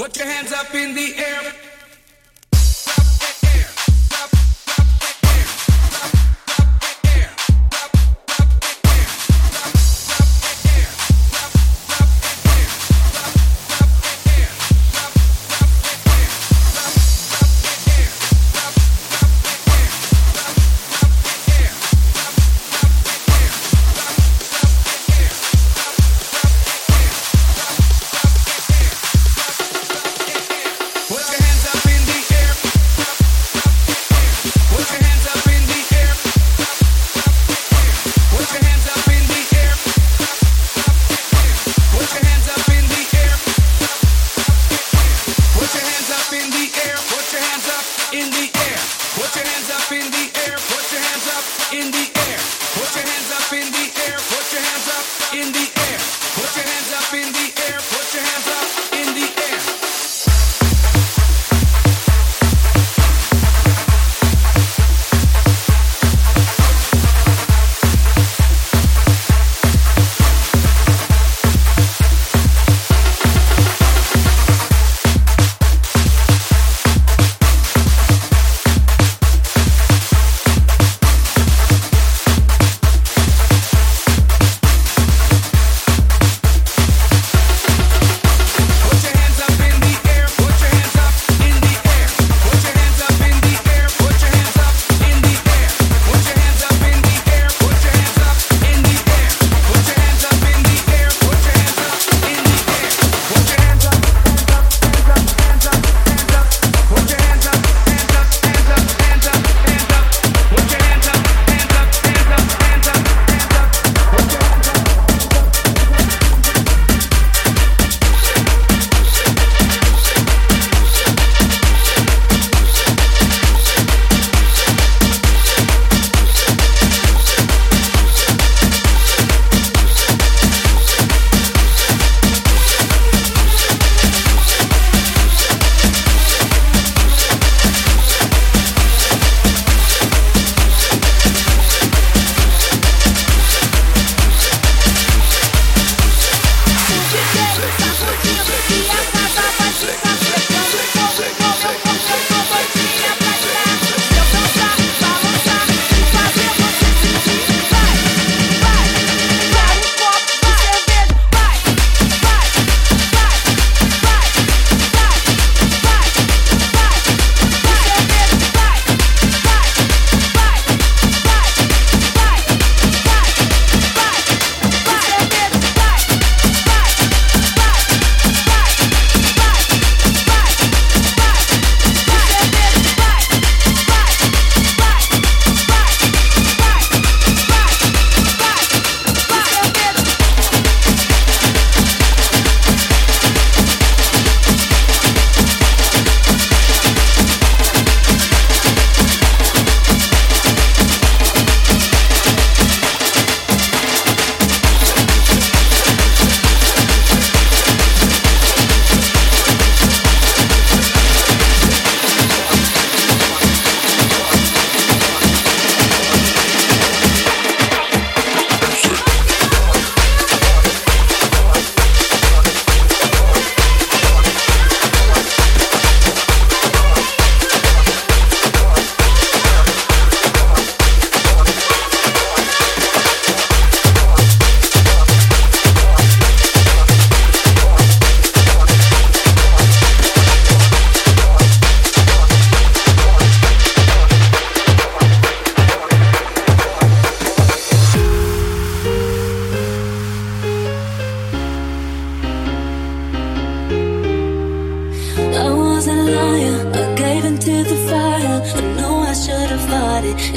Put your hands up in the air.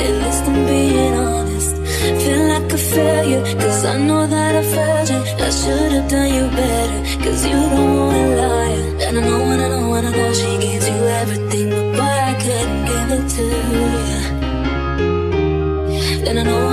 At least I'm being honest. Feel like a failure Cause I know that I failed you I should've done you better Cause you don't want a liar. And I know, and I know, and I know She gives you everything But boy, I couldn't give it to you And I know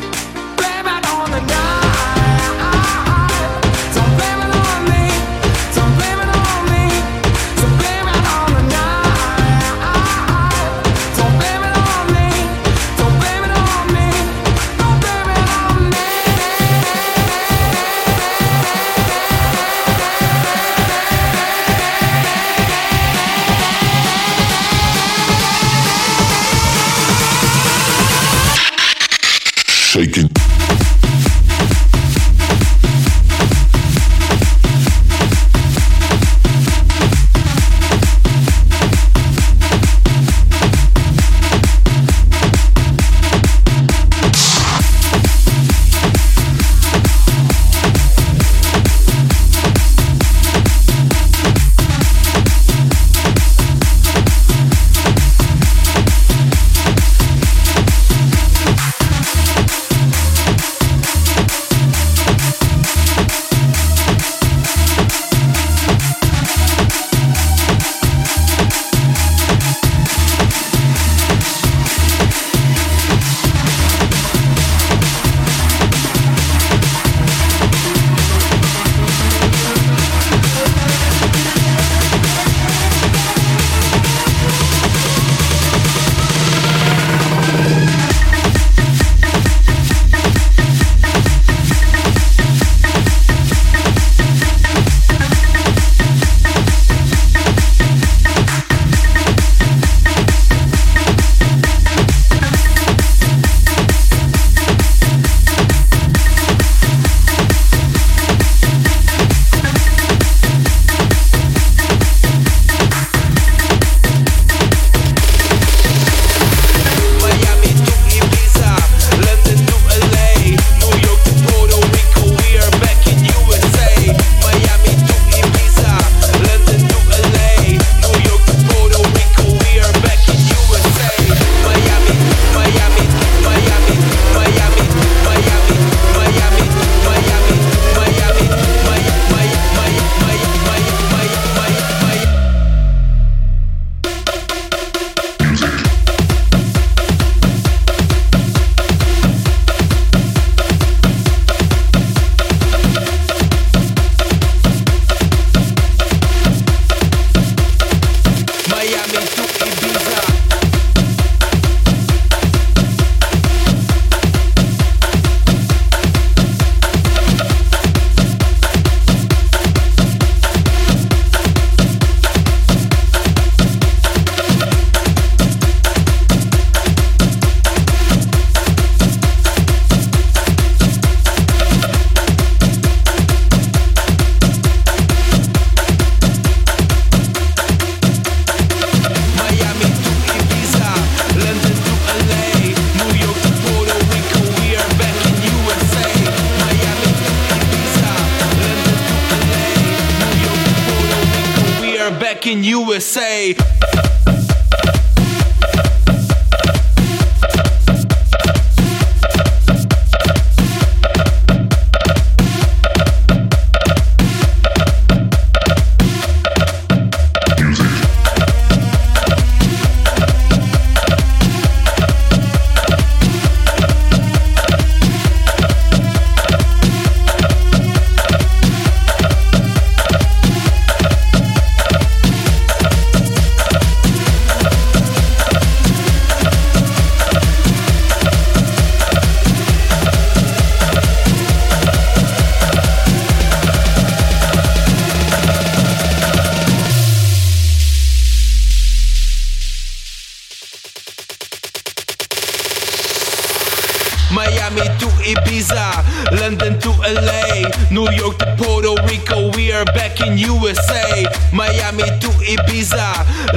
Miami to Ibiza,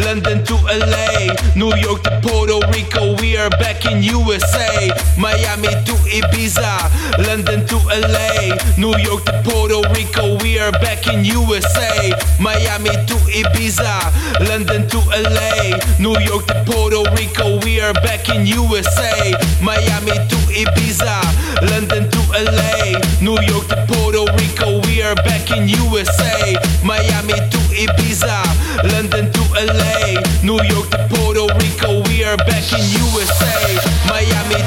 London to LA, New York to Puerto Rico. We are back in USA. Miami to Ibiza, London to LA, New York to Puerto Rico. We are back in USA. Miami to Ibiza, London to LA, New York to Puerto Rico. We are back in USA. Miami to Ibiza, London to LA, New York to Puerto Rico. We are back in USA. Miami to Ibiza, London to LA, New York to Puerto Rico. We are back in USA. Miami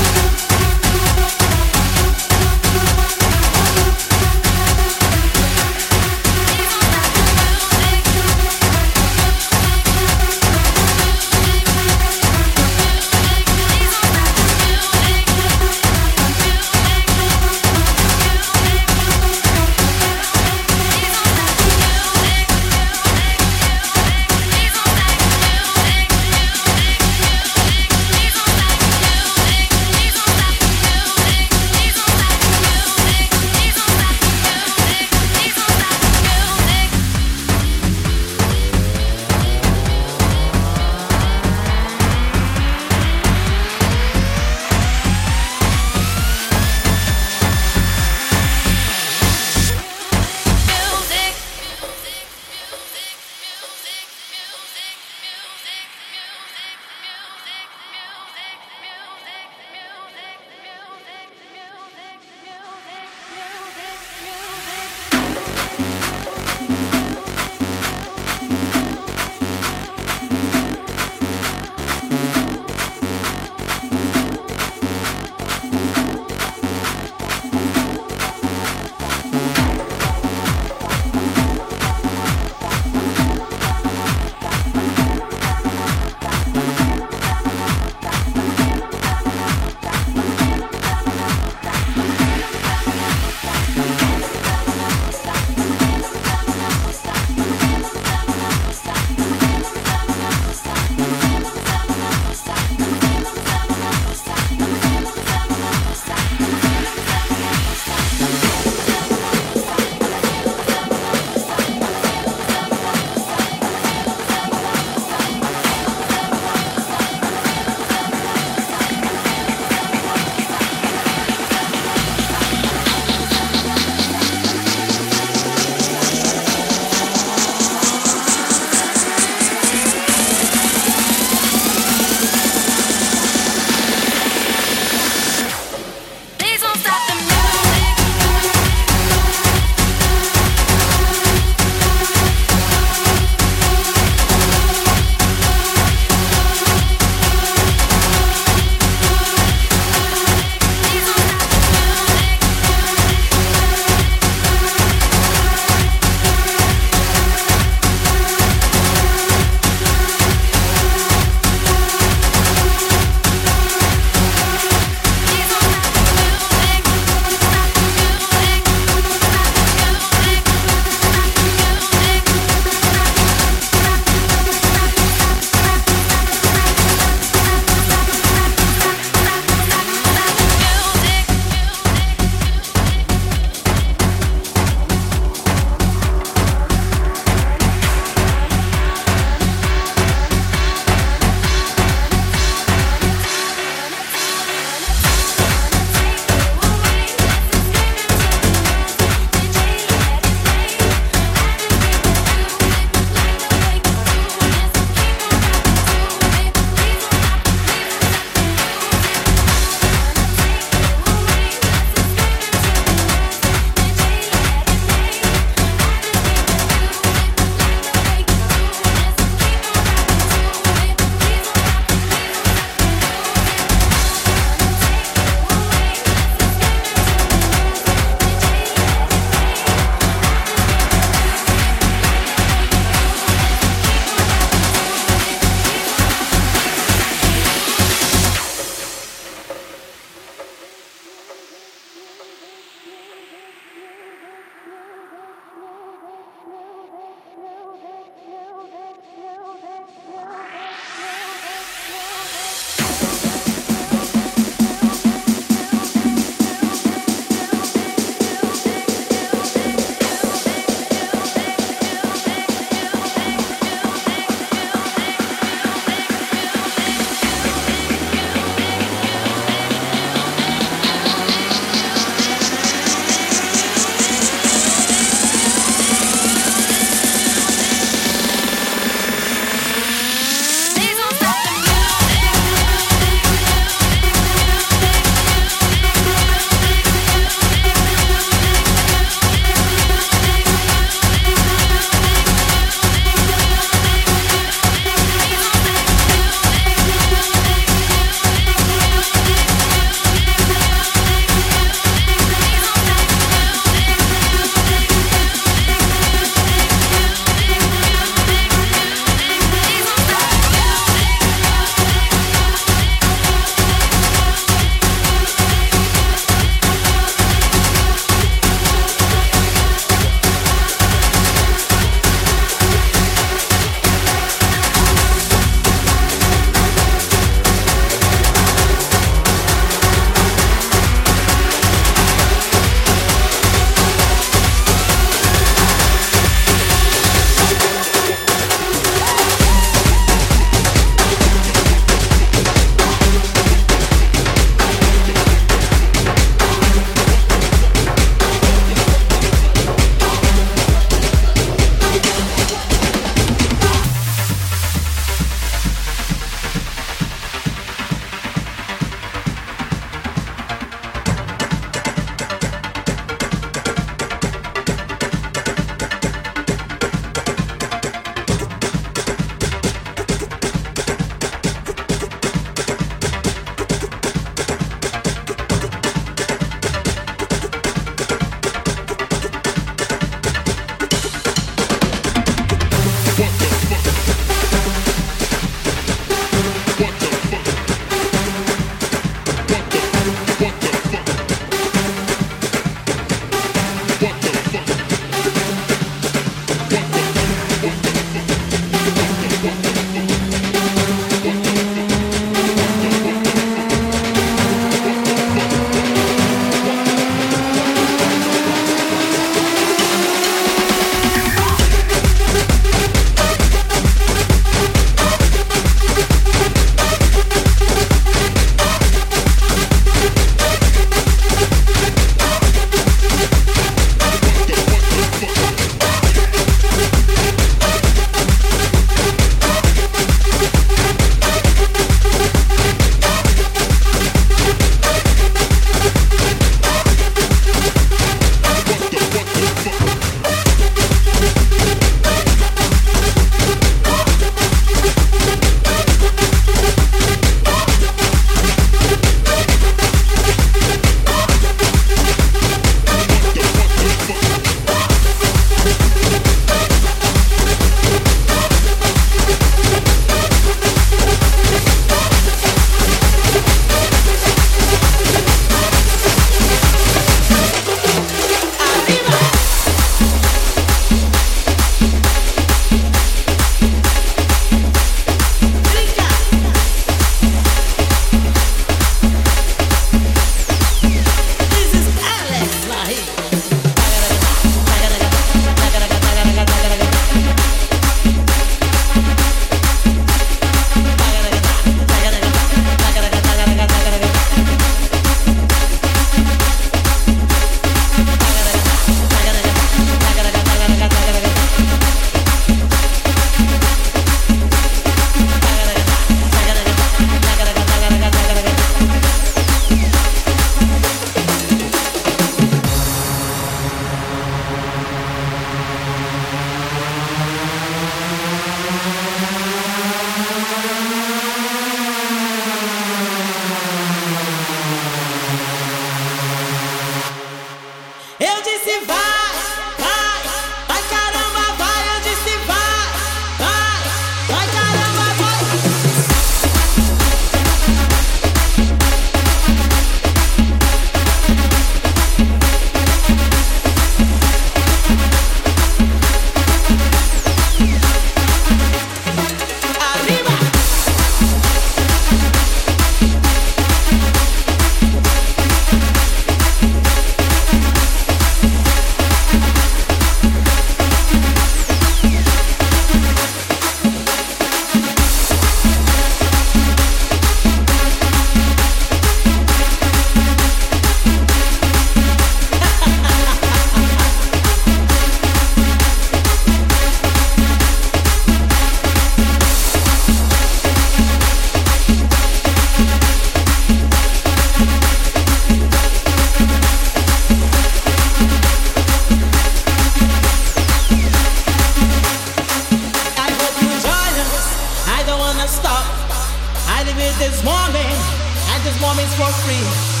just want it for free.